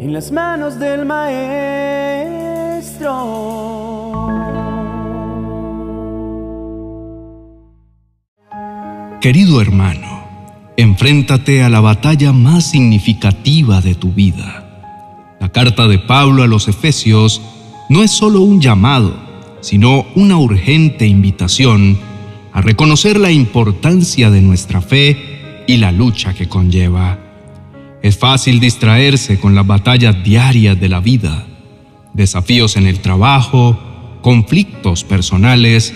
en las manos del Maestro. Querido hermano, enfréntate a la batalla más significativa de tu vida. La carta de Pablo a los Efesios no es solo un llamado, sino una urgente invitación a reconocer la importancia de nuestra fe y la lucha que conlleva. Es fácil distraerse con las batallas diarias de la vida, desafíos en el trabajo, conflictos personales,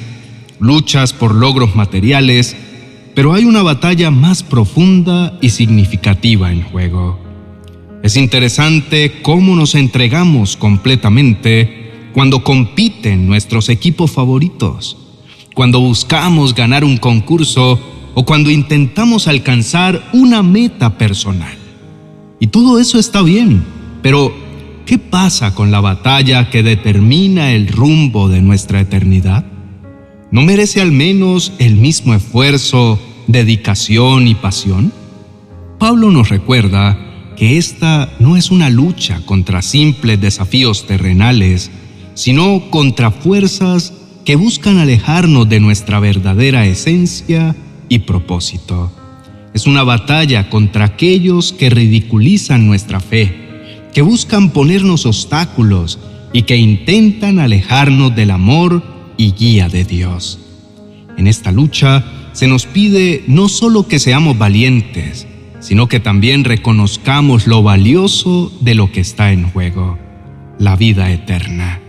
luchas por logros materiales, pero hay una batalla más profunda y significativa en juego. Es interesante cómo nos entregamos completamente cuando compiten nuestros equipos favoritos, cuando buscamos ganar un concurso o cuando intentamos alcanzar una meta personal. Y todo eso está bien, pero ¿qué pasa con la batalla que determina el rumbo de nuestra eternidad? ¿No merece al menos el mismo esfuerzo, dedicación y pasión? Pablo nos recuerda que esta no es una lucha contra simples desafíos terrenales, sino contra fuerzas que buscan alejarnos de nuestra verdadera esencia y propósito. Es una batalla contra aquellos que ridiculizan nuestra fe, que buscan ponernos obstáculos y que intentan alejarnos del amor y guía de Dios. En esta lucha se nos pide no solo que seamos valientes, sino que también reconozcamos lo valioso de lo que está en juego, la vida eterna.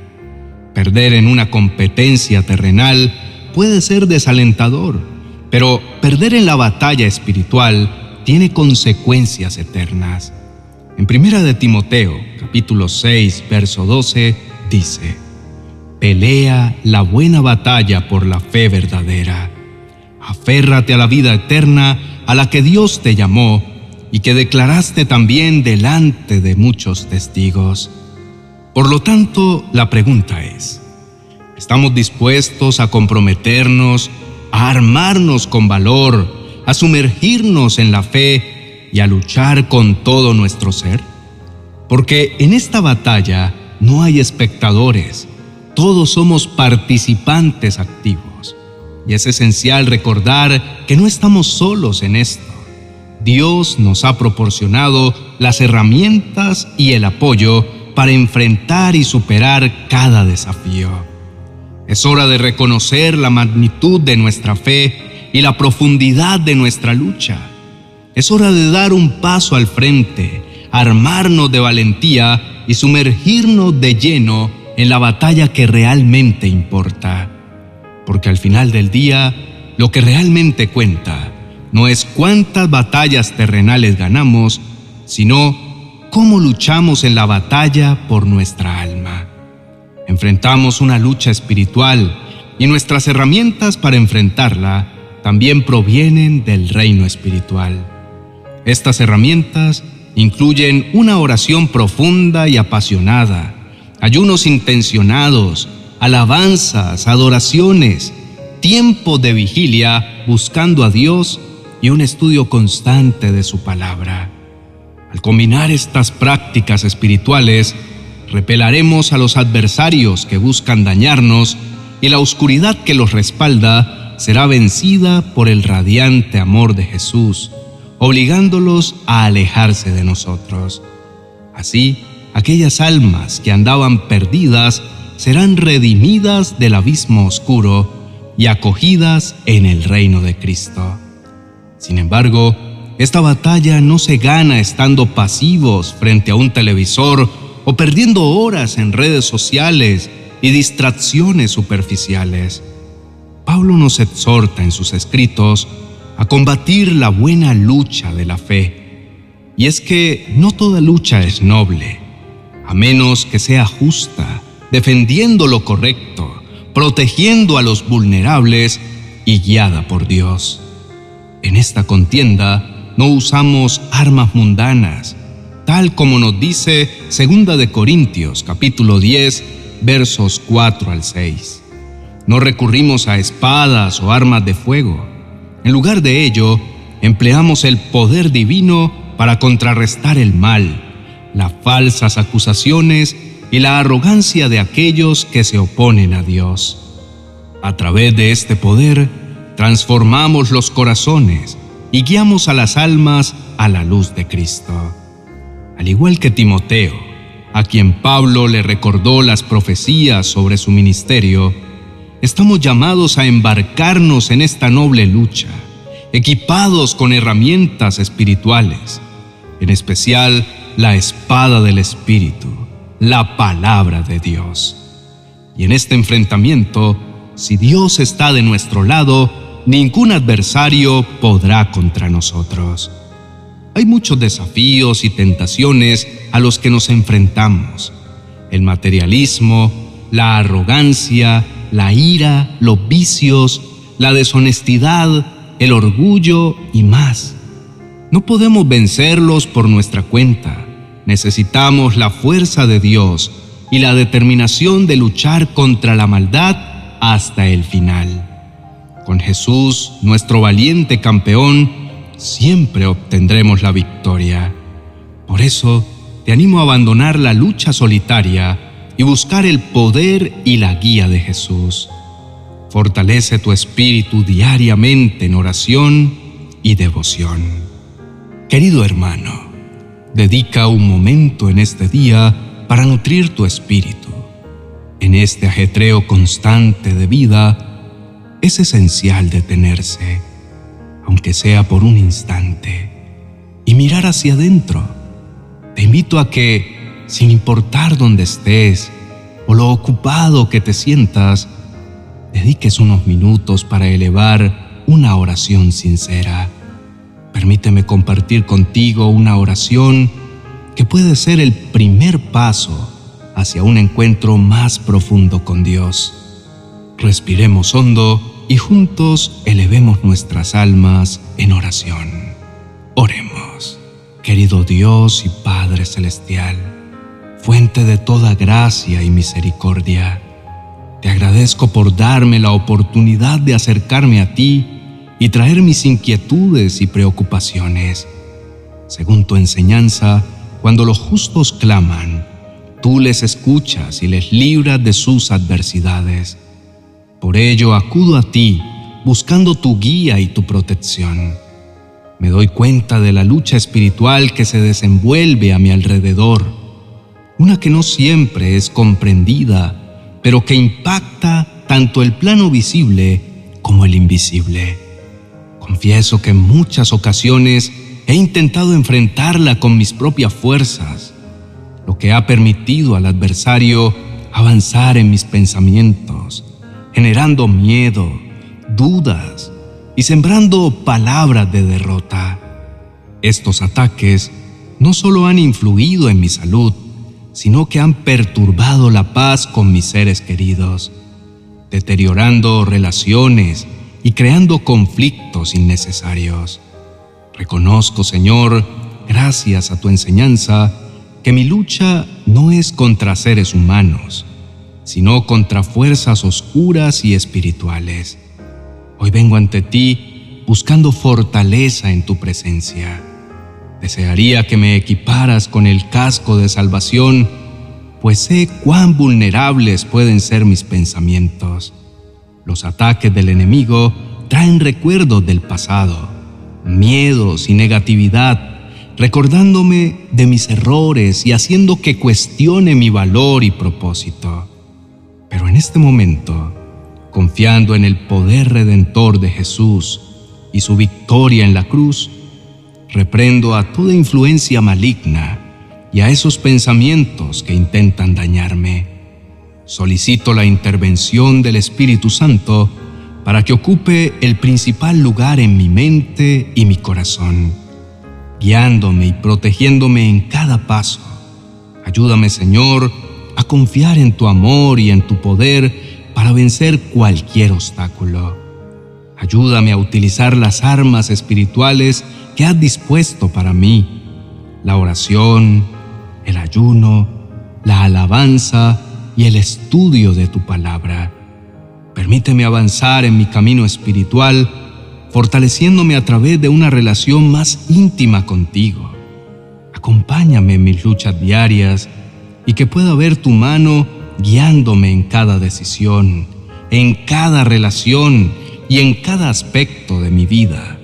Perder en una competencia terrenal puede ser desalentador, pero perder en la batalla espiritual tiene consecuencias eternas. En Primera de Timoteo, capítulo 6, verso 12, dice: Pelea la buena batalla por la fe verdadera. Aférrate a la vida eterna a la que Dios te llamó y que declaraste también delante de muchos testigos. Por lo tanto, la pregunta es, ¿estamos dispuestos a comprometernos a armarnos con valor, a sumergirnos en la fe y a luchar con todo nuestro ser? Porque en esta batalla no hay espectadores, todos somos participantes activos. Y es esencial recordar que no estamos solos en esto. Dios nos ha proporcionado las herramientas y el apoyo para enfrentar y superar cada desafío. Es hora de reconocer la magnitud de nuestra fe y la profundidad de nuestra lucha. Es hora de dar un paso al frente, armarnos de valentía y sumergirnos de lleno en la batalla que realmente importa. Porque al final del día, lo que realmente cuenta no es cuántas batallas terrenales ganamos, sino cómo luchamos en la batalla por nuestra alma. Enfrentamos una lucha espiritual y nuestras herramientas para enfrentarla también provienen del reino espiritual. Estas herramientas incluyen una oración profunda y apasionada, ayunos intencionados, alabanzas, adoraciones, tiempo de vigilia buscando a Dios y un estudio constante de su palabra. Al combinar estas prácticas espirituales, repelaremos a los adversarios que buscan dañarnos y la oscuridad que los respalda será vencida por el radiante amor de Jesús, obligándolos a alejarse de nosotros. Así, aquellas almas que andaban perdidas serán redimidas del abismo oscuro y acogidas en el reino de Cristo. Sin embargo, esta batalla no se gana estando pasivos frente a un televisor o perdiendo horas en redes sociales y distracciones superficiales. Pablo nos exhorta en sus escritos a combatir la buena lucha de la fe. Y es que no toda lucha es noble, a menos que sea justa, defendiendo lo correcto, protegiendo a los vulnerables y guiada por Dios. En esta contienda no usamos armas mundanas, tal como nos dice 2 de Corintios capítulo 10 versos 4 al 6. No recurrimos a espadas o armas de fuego. En lugar de ello, empleamos el poder divino para contrarrestar el mal, las falsas acusaciones y la arrogancia de aquellos que se oponen a Dios. A través de este poder, transformamos los corazones y guiamos a las almas a la luz de Cristo. Al igual que Timoteo, a quien Pablo le recordó las profecías sobre su ministerio, estamos llamados a embarcarnos en esta noble lucha, equipados con herramientas espirituales, en especial la espada del Espíritu, la palabra de Dios. Y en este enfrentamiento, si Dios está de nuestro lado, ningún adversario podrá contra nosotros. Hay muchos desafíos y tentaciones a los que nos enfrentamos. El materialismo, la arrogancia, la ira, los vicios, la deshonestidad, el orgullo y más. No podemos vencerlos por nuestra cuenta. Necesitamos la fuerza de Dios y la determinación de luchar contra la maldad hasta el final. Con Jesús, nuestro valiente campeón, siempre obtendremos la victoria. Por eso, te animo a abandonar la lucha solitaria y buscar el poder y la guía de Jesús. Fortalece tu espíritu diariamente en oración y devoción. Querido hermano, dedica un momento en este día para nutrir tu espíritu. En este ajetreo constante de vida, es esencial detenerse, aunque sea por un instante, y mirar hacia adentro. Te invito a que, sin importar dónde estés o lo ocupado que te sientas, dediques unos minutos para elevar una oración sincera. Permíteme compartir contigo una oración que puede ser el primer paso hacia un encuentro más profundo con Dios. Respiremos hondo y juntos elevemos nuestras almas en oración. Oremos, querido Dios y Padre Celestial, fuente de toda gracia y misericordia. Te agradezco por darme la oportunidad de acercarme a ti y traer mis inquietudes y preocupaciones. Según tu enseñanza, cuando los justos claman, tú les escuchas y les libras de sus adversidades. Por ello acudo a ti, buscando tu guía y tu protección. Me doy cuenta de la lucha espiritual que se desenvuelve a mi alrededor, una que no siempre es comprendida, pero que impacta tanto el plano visible como el invisible. Confieso que en muchas ocasiones he intentado enfrentarla con mis propias fuerzas, lo que ha permitido al adversario avanzar en mis pensamientos, generando miedo, dudas y sembrando palabras de derrota. Estos ataques no solo han influido en mi salud, sino que han perturbado la paz con mis seres queridos, deteriorando relaciones y creando conflictos innecesarios. Reconozco, Señor, gracias a tu enseñanza, que mi lucha no es contra seres humanos, sino contra fuerzas oscuras y espirituales. Hoy vengo ante ti buscando fortaleza en tu presencia. Desearía que me equiparas con el casco de salvación, pues sé cuán vulnerables pueden ser mis pensamientos. Los ataques del enemigo traen recuerdos del pasado, miedos y negatividad, recordándome de mis errores y haciendo que cuestione mi valor y propósito. Pero en este momento, confiando en el poder redentor de Jesús y su victoria en la cruz, reprendo a toda influencia maligna y a esos pensamientos que intentan dañarme. Solicito la intervención del Espíritu Santo para que ocupe el principal lugar en mi mente y mi corazón, guiándome y protegiéndome en cada paso. Ayúdame, Señor, a confiar en tu amor y en tu poder para vencer cualquier obstáculo. Ayúdame a utilizar las armas espirituales que has dispuesto para mí, la oración, el ayuno, la alabanza y el estudio de tu palabra. Permíteme avanzar en mi camino espiritual, fortaleciéndome a través de una relación más íntima contigo acompáñame en mis luchas diarias y que pueda ver tu mano guiándome en cada decisión, en cada relación y en cada aspecto de mi vida.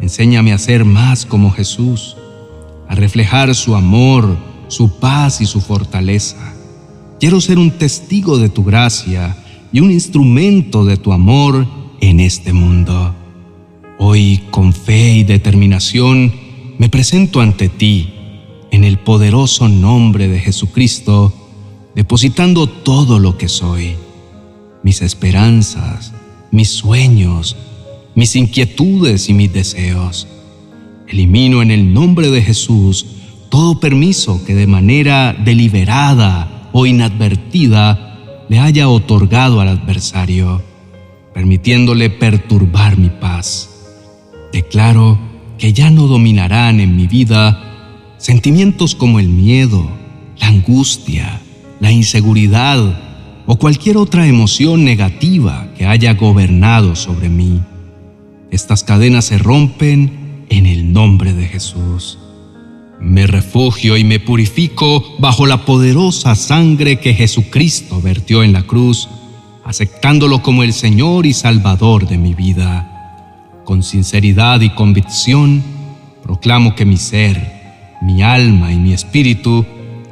Enséñame a ser más como Jesús, a reflejar su amor, su paz y su fortaleza. Quiero ser un testigo de tu gracia y un instrumento de tu amor en este mundo. Hoy, con fe y determinación, me presento ante ti en el poderoso nombre de Jesucristo, depositando todo lo que soy, mis esperanzas, mis sueños, mis inquietudes y mis deseos. Elimino en el nombre de Jesús todo permiso que de manera deliberada o inadvertida le haya otorgado al adversario, permitiéndole perturbar mi paz. Declaro que ya no dominarán en mi vida sentimientos como el miedo, la angustia, la inseguridad, o cualquier otra emoción negativa que haya gobernado sobre mí. Estas cadenas se rompen en el nombre de Jesús. Me refugio y me purifico bajo la poderosa sangre que Jesucristo vertió en la cruz, aceptándolo como el Señor y Salvador de mi vida. Con sinceridad y convicción, proclamo que mi ser, mi alma y mi espíritu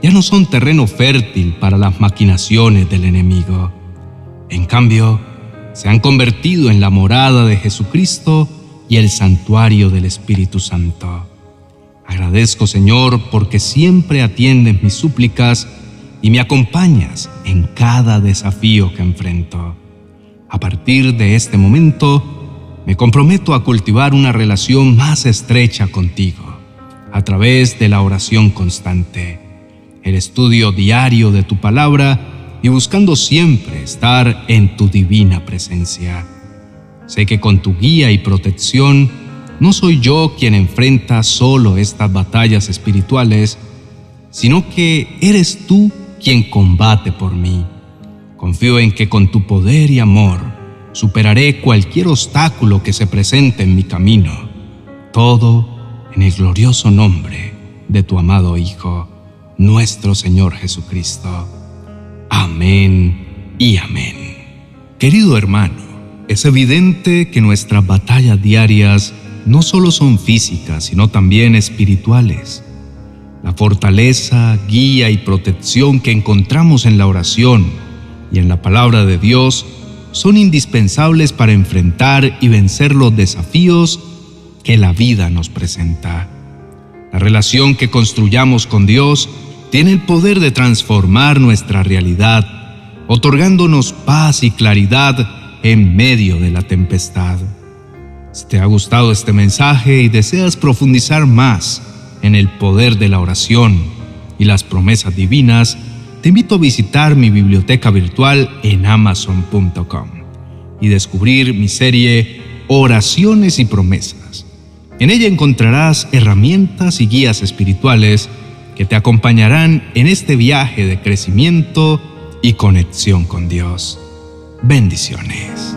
ya no son terreno fértil para las maquinaciones del enemigo. En cambio, se han convertido en la morada de Jesucristo y el santuario del Espíritu Santo. Agradezco, Señor, porque siempre atiendes mis súplicas y me acompañas en cada desafío que enfrento. A partir de este momento, me comprometo a cultivar una relación más estrecha contigo, a través de la oración constante el estudio diario de tu palabra y buscando siempre estar en tu divina presencia. Sé que con tu guía y protección no soy yo quien enfrenta solo estas batallas espirituales, sino que eres tú quien combate por mí. Confío en que con tu poder y amor superaré cualquier obstáculo que se presente en mi camino. Todo en el glorioso nombre de tu amado Hijo nuestro Señor Jesucristo. Amén y amén. Querido hermano, es evidente que nuestras batallas diarias no solo son físicas, sino también espirituales. La fortaleza, guía y protección que encontramos en la oración y en la palabra de Dios son indispensables para enfrentar y vencer los desafíos que la vida nos presenta. La relación que construyamos con Dios tiene el poder de transformar nuestra realidad, otorgándonos paz y claridad en medio de la tempestad. Si te ha gustado este mensaje y deseas profundizar más en el poder de la oración y las promesas divinas, te invito a visitar mi biblioteca virtual en amazon.com y descubrir mi serie Oraciones y Promesas. En ella encontrarás herramientas y guías espirituales que te acompañarán en este viaje de crecimiento y conexión con Dios. Bendiciones.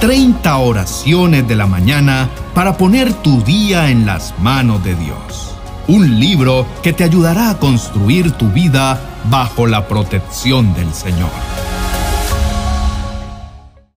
Treinta oraciones de la mañana para poner tu día en las manos de Dios. Un libro que te ayudará a construir tu vida bajo la protección del Señor.